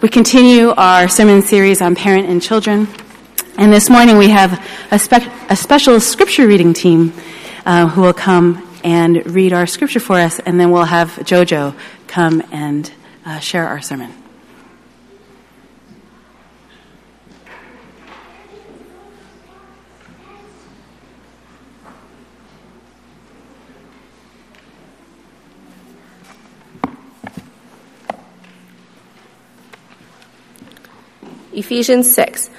We continue our sermon series on parent and children. And this morning we have a, spe- a special scripture reading team uh, who will come and read our scripture for us, and then we'll have Jojo come and uh, share our sermon. Ephesians 6.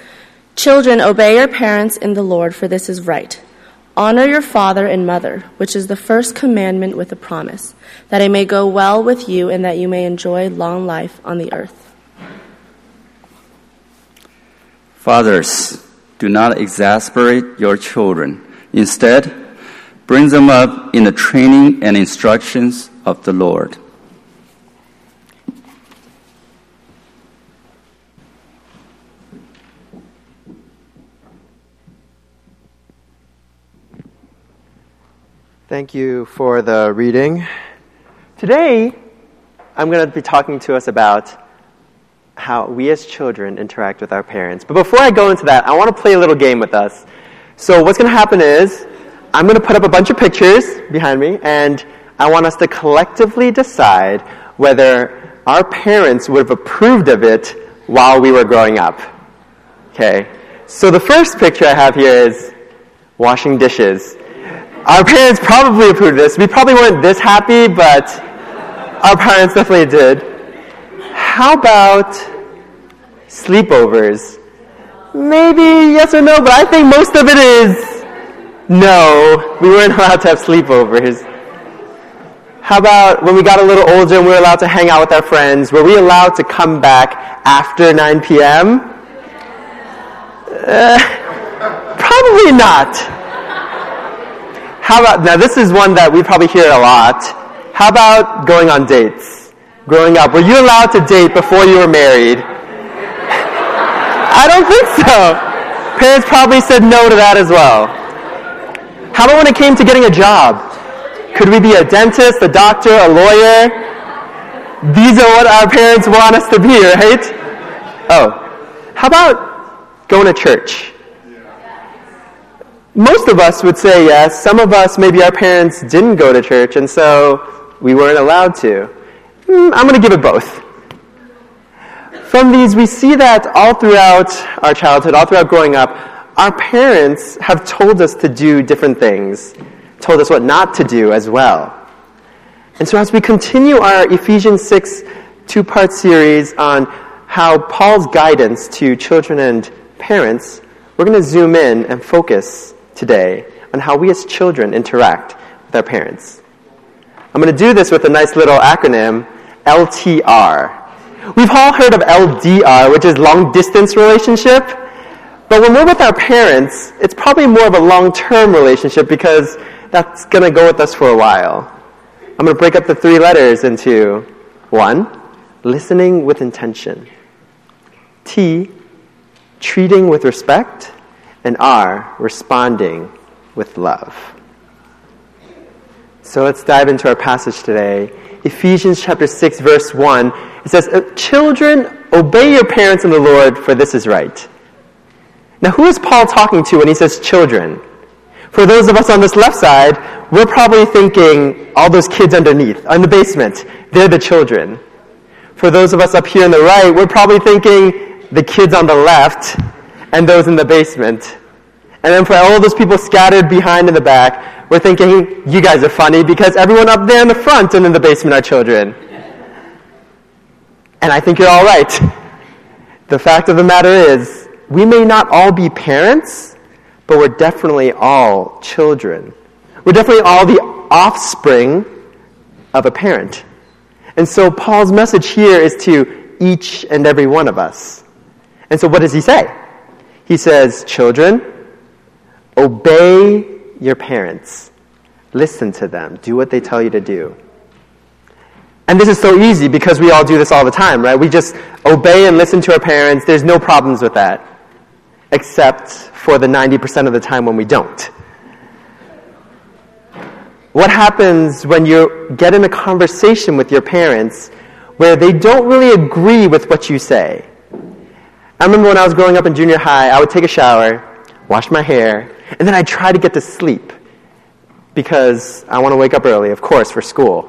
Children, obey your parents in the Lord, for this is right. Honor your father and mother, which is the first commandment with a promise, that it may go well with you and that you may enjoy long life on the earth. Fathers, do not exasperate your children. Instead, bring them up in the training and instructions of the Lord. Thank you for the reading. Today, I'm going to be talking to us about how we as children interact with our parents. But before I go into that, I want to play a little game with us. So, what's going to happen is, I'm going to put up a bunch of pictures behind me, and I want us to collectively decide whether our parents would have approved of it while we were growing up. Okay? So, the first picture I have here is washing dishes. Our parents probably approved this. We probably weren't this happy, but our parents definitely did. How about sleepovers? Maybe yes or no, but I think most of it is no. We weren't allowed to have sleepovers. How about when we got a little older and we were allowed to hang out with our friends? Were we allowed to come back after 9 p.m.? Uh, probably not. How about, now this is one that we probably hear a lot. How about going on dates? Growing up, were you allowed to date before you were married? I don't think so. Parents probably said no to that as well. How about when it came to getting a job? Could we be a dentist, a doctor, a lawyer? These are what our parents want us to be, right? Oh. How about going to church? Most of us would say yes. Some of us, maybe our parents didn't go to church, and so we weren't allowed to. Hmm, I'm going to give it both. From these, we see that all throughout our childhood, all throughout growing up, our parents have told us to do different things, told us what not to do as well. And so, as we continue our Ephesians 6 two part series on how Paul's guidance to children and parents, we're going to zoom in and focus today on how we as children interact with our parents. I'm going to do this with a nice little acronym, LTR. We've all heard of LDR, which is long distance relationship. But when we're with our parents, it's probably more of a long term relationship because that's going to go with us for a while. I'm going to break up the three letters into one, listening with intention, T, treating with respect, and R responding with love. So let's dive into our passage today. Ephesians chapter 6 verse 1. It says, uh, Children, obey your parents in the Lord, for this is right. Now, who is Paul talking to when he says children? For those of us on this left side, we're probably thinking all those kids underneath, in the basement, they're the children. For those of us up here on the right, we're probably thinking the kids on the left, and those in the basement. And then for all those people scattered behind in the back, we're thinking, you guys are funny because everyone up there in the front and in the basement are children. And I think you're all right. The fact of the matter is, we may not all be parents, but we're definitely all children. We're definitely all the offspring of a parent. And so Paul's message here is to each and every one of us. And so what does he say? He says, Children, obey your parents. Listen to them. Do what they tell you to do. And this is so easy because we all do this all the time, right? We just obey and listen to our parents. There's no problems with that. Except for the 90% of the time when we don't. What happens when you get in a conversation with your parents where they don't really agree with what you say. I remember when I was growing up in junior high, I would take a shower, wash my hair, and then I'd try to get to sleep because I want to wake up early, of course, for school.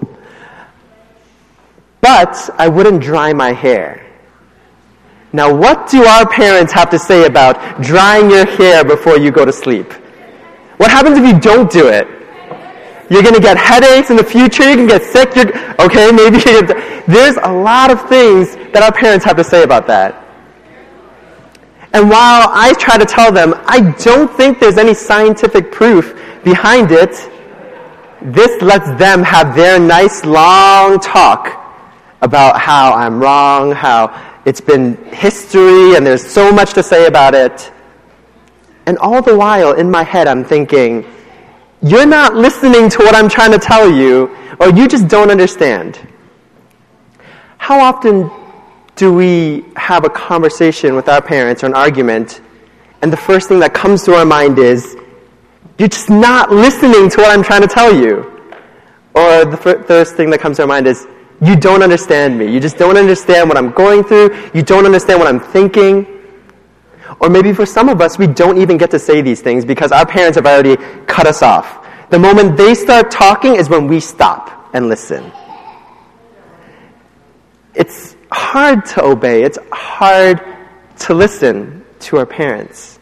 But I wouldn't dry my hair. Now, what do our parents have to say about drying your hair before you go to sleep? What happens if you don't do it? You're going to get headaches in the future. You can get sick. You're, okay, maybe there's a lot of things that our parents have to say about that. And while I try to tell them, I don't think there's any scientific proof behind it, this lets them have their nice long talk about how I'm wrong, how it's been history, and there's so much to say about it. And all the while, in my head, I'm thinking, you're not listening to what I'm trying to tell you, or you just don't understand. How often do we have a conversation with our parents or an argument, and the first thing that comes to our mind is, you're just not listening to what I'm trying to tell you? Or the first thing that comes to our mind is, you don't understand me. You just don't understand what I'm going through. You don't understand what I'm thinking. Or maybe for some of us, we don't even get to say these things because our parents have already cut us off. The moment they start talking is when we stop and listen. Hard to obey. It's hard to listen to our parents.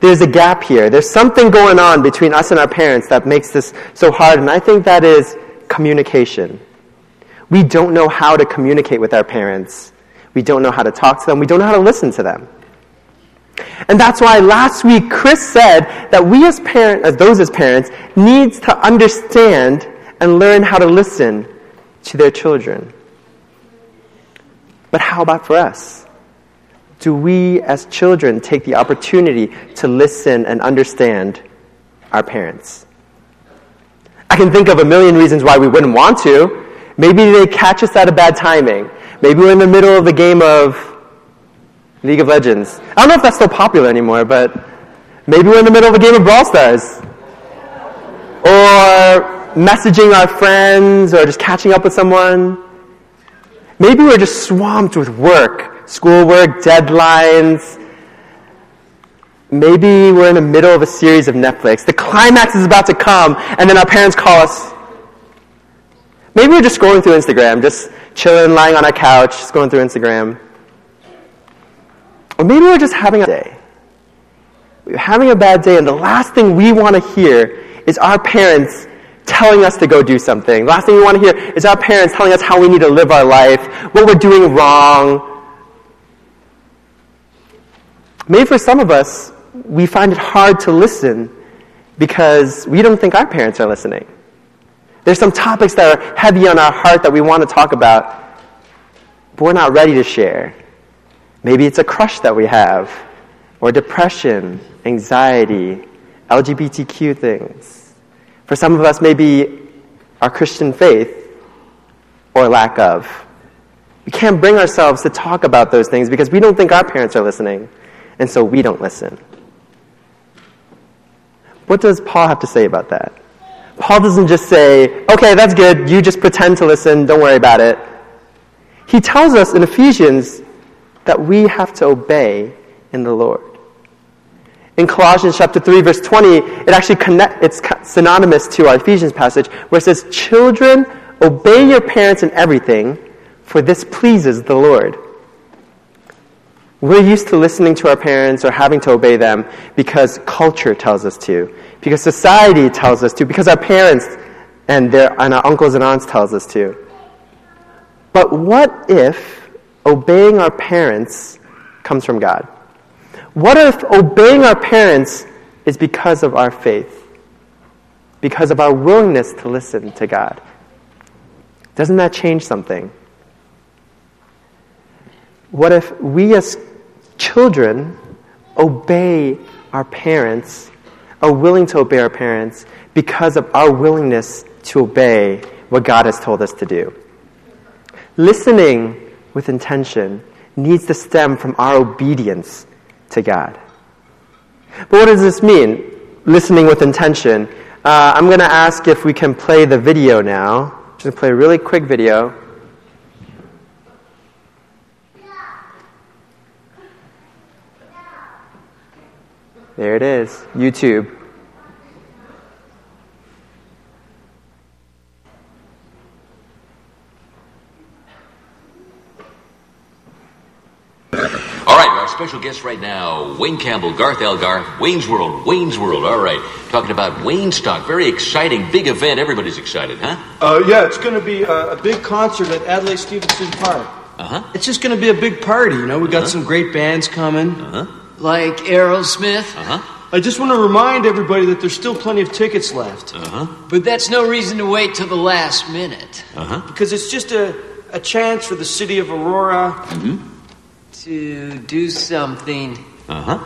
There's a gap here. There's something going on between us and our parents that makes this so hard, and I think that is communication. We don't know how to communicate with our parents. We don't know how to talk to them. We don't know how to listen to them. And that's why last week Chris said that we as parents, as those as parents, needs to understand and learn how to listen to their children. But how about for us? Do we as children take the opportunity to listen and understand our parents? I can think of a million reasons why we wouldn't want to. Maybe they catch us at a bad timing. Maybe we're in the middle of the game of League of Legends. I don't know if that's still popular anymore, but maybe we're in the middle of a game of Brawl Stars. Or messaging our friends or just catching up with someone. Maybe we're just swamped with work, schoolwork, deadlines. Maybe we're in the middle of a series of Netflix. The climax is about to come, and then our parents call us. Maybe we're just scrolling through Instagram, just chilling, lying on our couch, scrolling through Instagram. Or maybe we're just having a day. We're having a bad day, and the last thing we want to hear is our parents telling us to go do something. The last thing we want to hear is our parents telling us how we need to live our life, what we're doing wrong. Maybe for some of us, we find it hard to listen because we don't think our parents are listening. There's some topics that are heavy on our heart that we want to talk about, but we're not ready to share. Maybe it's a crush that we have, or depression, anxiety, LGBTQ things. For some of us, maybe our Christian faith or lack of. We can't bring ourselves to talk about those things because we don't think our parents are listening, and so we don't listen. What does Paul have to say about that? Paul doesn't just say, okay, that's good, you just pretend to listen, don't worry about it. He tells us in Ephesians that we have to obey in the Lord in Colossians chapter 3 verse 20, it actually connect, it's synonymous to our Ephesians passage where it says, children, obey your parents in everything, for this pleases the Lord. We're used to listening to our parents or having to obey them because culture tells us to, because society tells us to, because our parents and, their, and our uncles and aunts tells us to. But what if obeying our parents comes from God? What if obeying our parents is because of our faith? Because of our willingness to listen to God? Doesn't that change something? What if we as children obey our parents, are willing to obey our parents because of our willingness to obey what God has told us to do? Listening with intention needs to stem from our obedience to God. But what does this mean? Listening with intention. Uh, I'm going to ask if we can play the video now. I'm just going to play a really quick video. There it is, YouTube. Special guest right now, Wayne Campbell, Garth Algar, Wayne's World, Wayne's World. All right, talking about Waynestock. Very exciting, big event. Everybody's excited, huh? Uh, yeah, it's going to be a, a big concert at Adlai Stevenson Park. Uh huh. It's just going to be a big party, you know. We got some great bands coming. Uh huh. Like Aerosmith? Uh huh. I just want to remind everybody that there's still plenty of tickets left Uh huh. But that's no reason to wait till the last minute. Uh huh. because it's just a, a chance for the city of Aurora. To do something. Uh huh.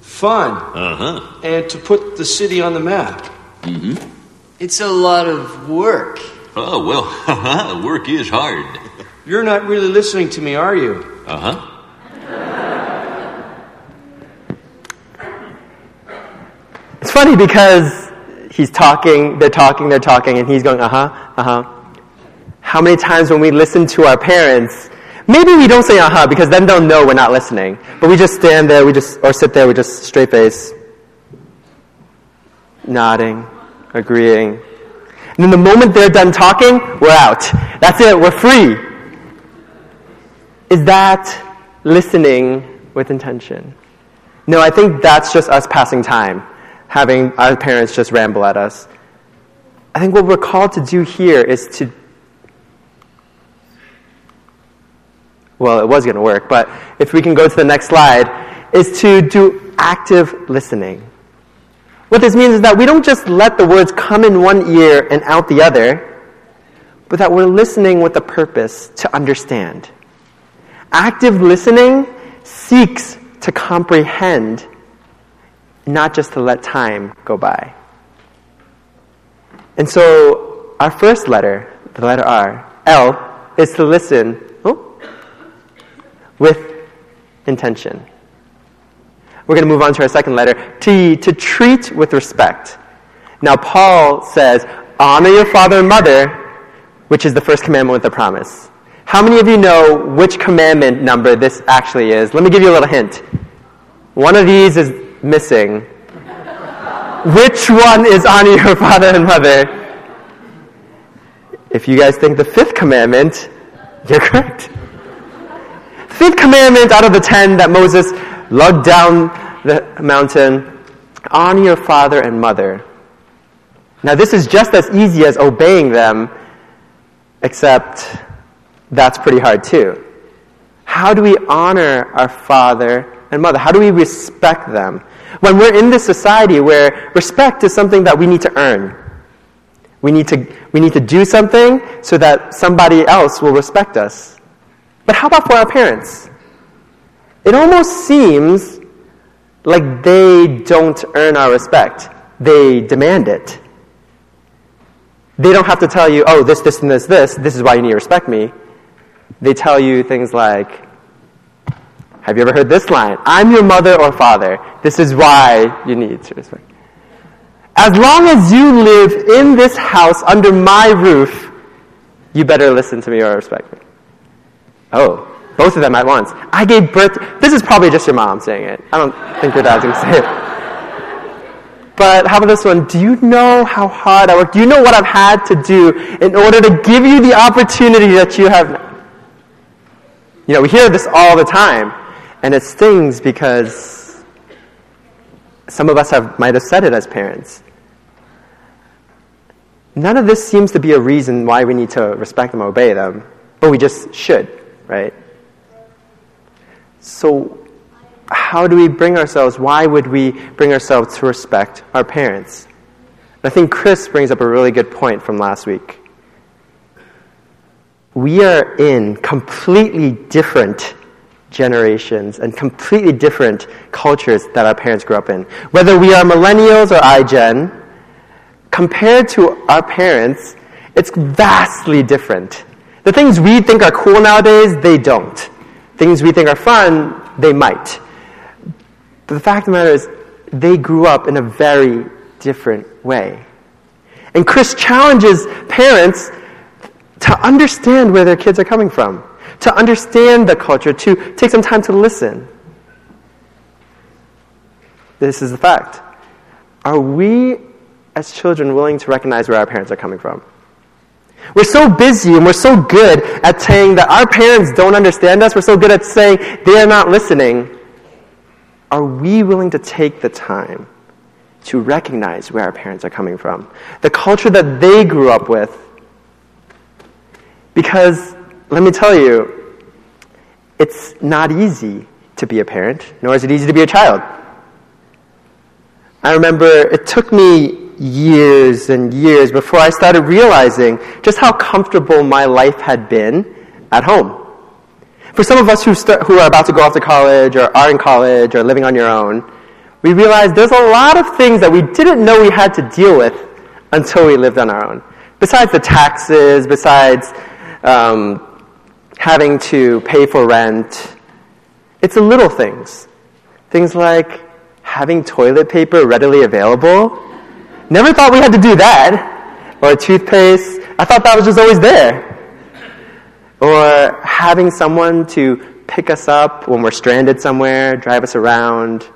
Fun Uh huh. and to put the city on the map. Mm hmm. It's a lot of work. Oh well, work is hard. You're not really listening to me, are you? Uh huh. It's funny because he's talking, they're talking, they're talking, and he's going, uh huh, uh huh. How many times when we listen to our parents, maybe we don't say huh because then they'll know we're not listening, but we just stand there, we just, or sit there, we just straight face, nodding, agreeing. And then the moment they're done talking, we're out. That's it, we're free. Is that listening with intention? No, I think that's just us passing time, having our parents just ramble at us. I think what we're called to do here is to. Well, it was going to work, but if we can go to the next slide, is to do active listening. What this means is that we don't just let the words come in one ear and out the other, but that we're listening with a purpose to understand. Active listening seeks to comprehend, not just to let time go by. And so, our first letter, the letter R, L, is to listen with intention. We're going to move on to our second letter, T, to treat with respect. Now, Paul says, honor your father and mother, which is the first commandment with a promise. How many of you know which commandment number this actually is? Let me give you a little hint. One of these is missing. Which one is honor your father and mother? If you guys think the fifth commandment, you're correct. Fifth commandment out of the ten that Moses lugged down the mountain honor your father and mother. Now, this is just as easy as obeying them, except that's pretty hard too. How do we honor our father and mother? How do we respect them? When we're in this society where respect is something that we need to earn, we need to, we need to do something so that somebody else will respect us. But how about for our parents? It almost seems like they don't earn our respect, they demand it. They don't have to tell you, oh, this, this, and this, this, this is why you need to respect me. They tell you things like, have you ever heard this line? I'm your mother or father. This is why you need to respect. As long as you live in this house under my roof, you better listen to me or respect me. Oh, both of them at once. I gave birth. This is probably just your mom saying it. I don't think your dad's going to say it. But how about this one? Do you know how hard I work? Do you know what I've had to do in order to give you the opportunity that you have? You know, we hear this all the time, and it stings because some of us have, might have said it as parents. None of this seems to be a reason why we need to respect them obey them, but we just should, right? So, how do we bring ourselves? Why would we bring ourselves to respect our parents? I think Chris brings up a really good point from last week. We are in completely different generations and completely different cultures that our parents grew up in. Whether we are millennials or iGen, compared to our parents, it's vastly different. The things we think are cool nowadays, they don't. Things we think are fun, they might. But the fact of the matter is, they grew up in a very different way. And Chris challenges parents to understand where their kids are coming from, to understand the culture, to take some time to listen. this is the fact. Are we, as children, willing to recognize where our parents are coming from? We're so busy and we're so good at saying that our parents don't understand us. We're so good at saying they are not listening. Are we willing to take the time to recognize where our parents are coming from? The culture that they grew up with. Because, let me tell you, it's not easy to be a parent, nor is it easy to be a child. I remember it took me years and years before I started realizing just how comfortable my life had been at home. For some of us who, start, who are about to go off to college or are in college or living on your own, we realize there's a lot of things that we didn't know we had to deal with until we lived on our own. Besides the taxes, besides um, having to pay for rent, it's the little things. Things like having toilet paper readily available Never thought we had to do that. Or toothpaste. I thought that was just always there. Or having someone to pick us up when we're stranded somewhere, drive us around.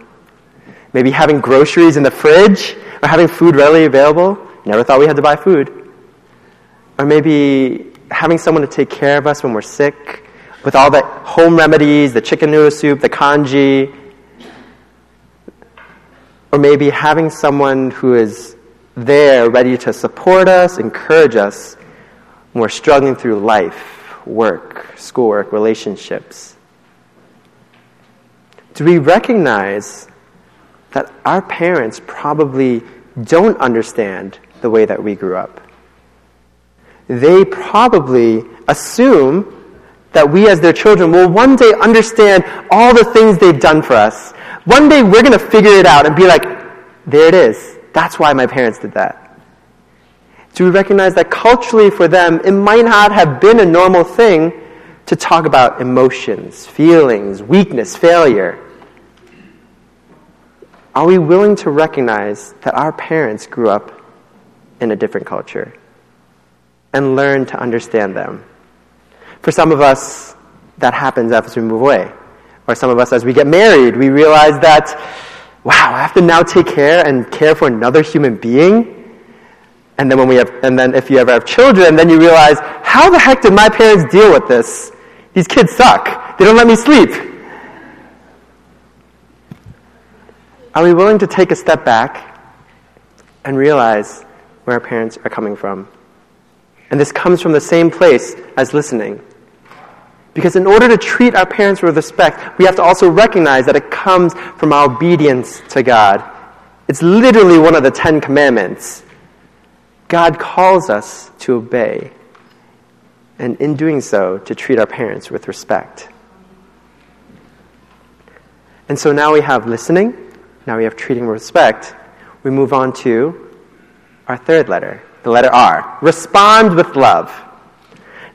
Maybe having groceries in the fridge or having food readily available. Never thought we had to buy food. Or maybe having someone to take care of us when we're sick with all the home remedies, the chicken noodle soup, the congee. Or maybe having someone who is there ready to support us, encourage us when we're struggling through life, work, schoolwork, relationships? Do we recognize that our parents probably don't understand the way that we grew up? They probably assume that we, as their children, will one day understand all the things they've done for us. One day we're going to figure it out and be like, there it is. That's why my parents did that. Do we recognize that culturally for them, it might not have been a normal thing to talk about emotions, feelings, weakness, failure? Are we willing to recognize that our parents grew up in a different culture and learn to understand them? For some of us, that happens as we move away. Or some of us, as we get married, we realize that wow, I have to now take care and care for another human being? And then when we have, and then if you ever have children, then you realize, how the heck did my parents deal with this? These kids suck. They don't let me sleep. Are we willing to take a step back and realize where our parents are coming from? And this comes from the same place as listening. Because in order to treat our parents with respect, we have to also recognize that it comes from our obedience to God. It's literally one of the Ten Commandments. God calls us to obey, and in doing so, to treat our parents with respect. And so now we have listening, now we have treating with respect. We move on to our third letter, the letter R. Respond with love.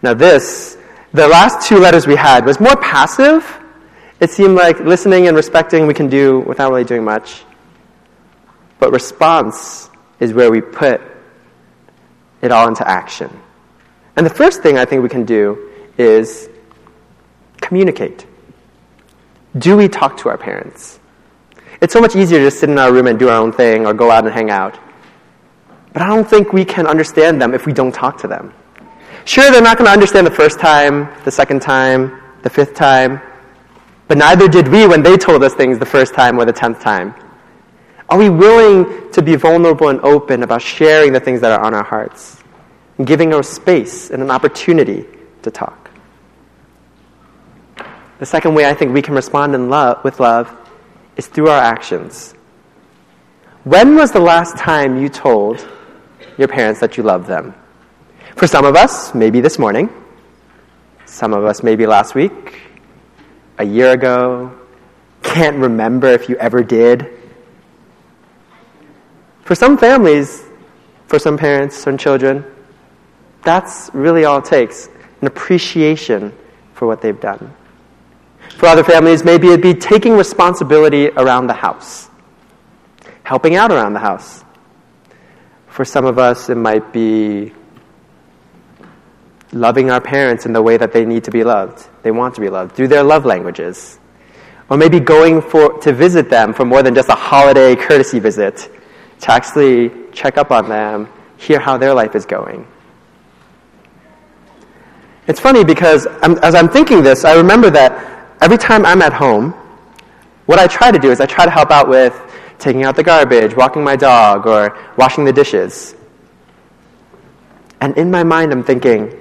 Now, this the last two letters we had was more passive. It seemed like listening and respecting we can do without really doing much. But response is where we put it all into action. And the first thing I think we can do is communicate. Do we talk to our parents? It's so much easier to just sit in our room and do our own thing or go out and hang out. But I don't think we can understand them if we don't talk to them. Sure, they're not going to understand the first time, the second time, the fifth time, but neither did we when they told us things the first time or the tenth time. Are we willing to be vulnerable and open about sharing the things that are on our hearts and giving our space and an opportunity to talk? The second way I think we can respond in love, with love is through our actions. When was the last time you told your parents that you love them? For some of us, maybe this morning. Some of us, maybe last week, a year ago. Can't remember if you ever did. For some families, for some parents, some children, that's really all it takes an appreciation for what they've done. For other families, maybe it'd be taking responsibility around the house, helping out around the house. For some of us, it might be loving our parents in the way that they need to be loved. They want to be loved through their love languages. Or maybe going for, to visit them for more than just a holiday courtesy visit, to actually check up on them, hear how their life is going. It's funny because I'm, as I'm thinking this, I remember that every time I'm at home, what I try to do is I try to help out with taking out the garbage, walking my dog, or washing the dishes. And in my mind, I'm thinking,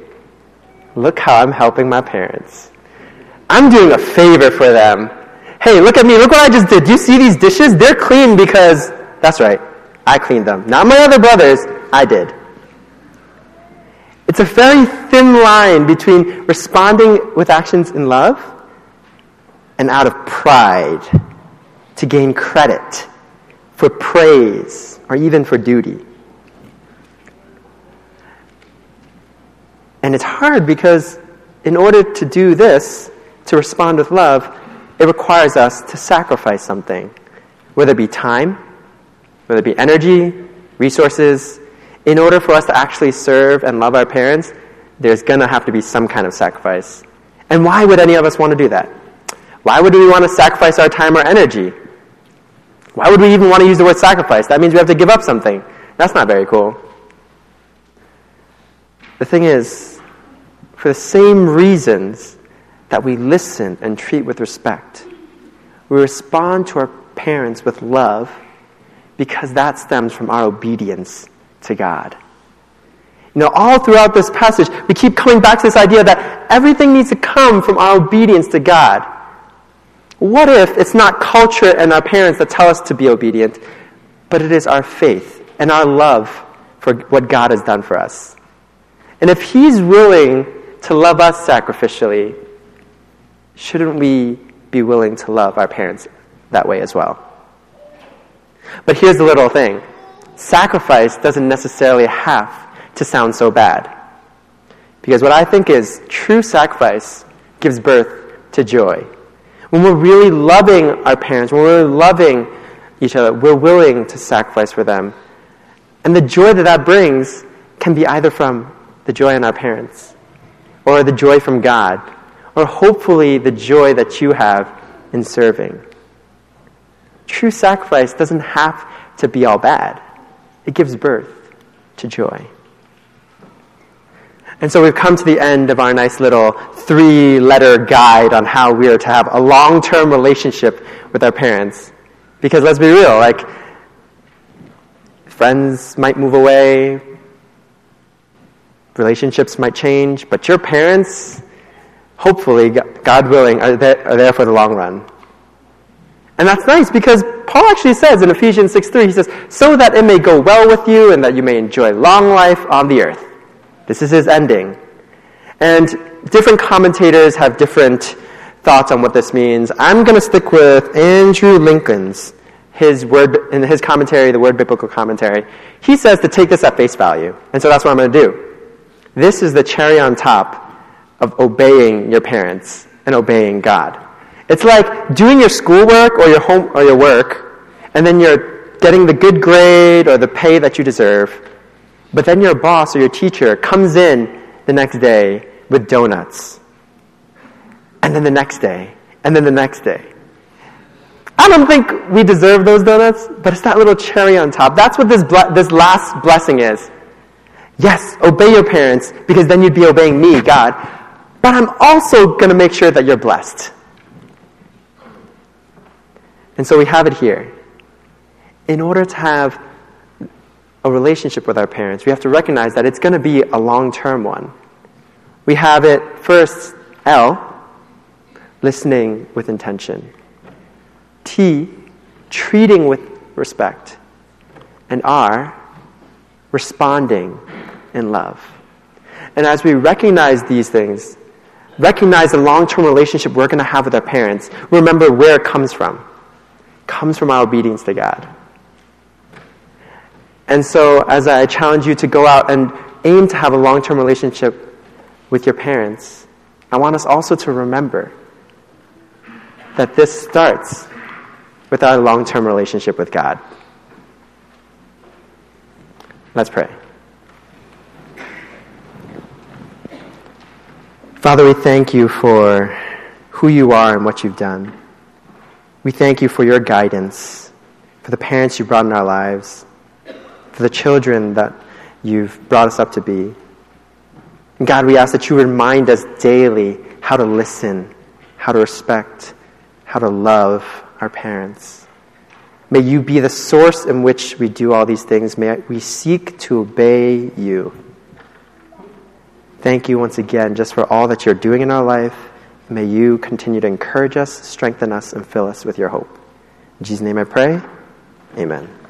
look how I'm helping my parents. I'm doing a favor for them. Hey, look at me. Look what I just did. Do you see these dishes? They're clean because, that's right, I cleaned them. Not my other brothers, I did. It's a very thin line between responding with actions in love and out of pride to gain credit, for praise, or even for duty. And it's hard because in order to do this, to respond with love, it requires us to sacrifice something, whether it be time, whether it be energy, resources. In order for us to actually serve and love our parents, there's going to have to be some kind of sacrifice. And why would any of us want to do that? Why would we want to sacrifice our time or energy? Why would we even want to use the word sacrifice? That means we have to give up something. That's not very cool. The thing is, for the same reasons that we listen and treat with respect, we respond to our parents with love because that stems from our obedience to God. You know, all throughout this passage, we keep coming back to this idea that everything needs to come from our obedience to God. What if it's not culture and our parents that tell us to be obedient, but it is our faith and our love for what God has done for us? And if He's willing to love us sacrificially, shouldn't we be willing to love our parents that way as well? But here's the little thing sacrifice doesn't necessarily have to sound so bad. Because what I think is true sacrifice gives birth to joy. When we're really loving our parents, when we're really loving each other, we're willing to sacrifice for them. And the joy that that brings can be either from the joy in our parents, or the joy from God, or hopefully the joy that you have in serving. True sacrifice doesn't have to be all bad, it gives birth to joy. And so we've come to the end of our nice little three letter guide on how we are to have a long term relationship with our parents. Because let's be real, like, friends might move away, relationships might change, but your parents, hopefully, God willing, are there, are there for the long run. And that's nice because Paul actually says in Ephesians 6 3, he says, so that it may go well with you and that you may enjoy long life on the earth. This is his ending. And different commentators have different thoughts on what this means. I'm going to stick with Andrew Lincoln's his word in his commentary, the word biblical commentary. He says to take this at face value. And so that's what I'm going to do. This is the cherry on top of obeying your parents and obeying God. It's like doing your schoolwork or your home or your work, and then you're getting the good grade or the pay that you deserve. But then your boss or your teacher comes in the next day with donuts. And then the next day. And then the next day. I don't think we deserve those donuts, but it's that little cherry on top. That's what this, ble- this last blessing is. Yes, obey your parents because then you'd be obeying me, God. But I'm also going to make sure that you're blessed. And so we have it here. In order to have a relationship with our parents, we have to recognize that it's going to be a long term one. We have it first, L, listening with intention, T, treating with respect, and R, responding in love. And as we recognize these things, recognize the long term relationship we're going to have with our parents, remember where it comes from. It comes from our obedience to God. And so, as I challenge you to go out and aim to have a long term relationship with your parents, I want us also to remember that this starts with our long term relationship with God. Let's pray. Father, we thank you for who you are and what you've done. We thank you for your guidance, for the parents you brought in our lives, for the children that you've brought us up to be. And God, we ask that you remind us daily how to listen, how to respect, how to love our parents. May you be the source in which we do all these things. May we seek to obey you. Thank you once again just for all that you're doing in our life. May you continue to encourage us, strengthen us, and fill us with your hope. In Jesus' name I pray. Amen.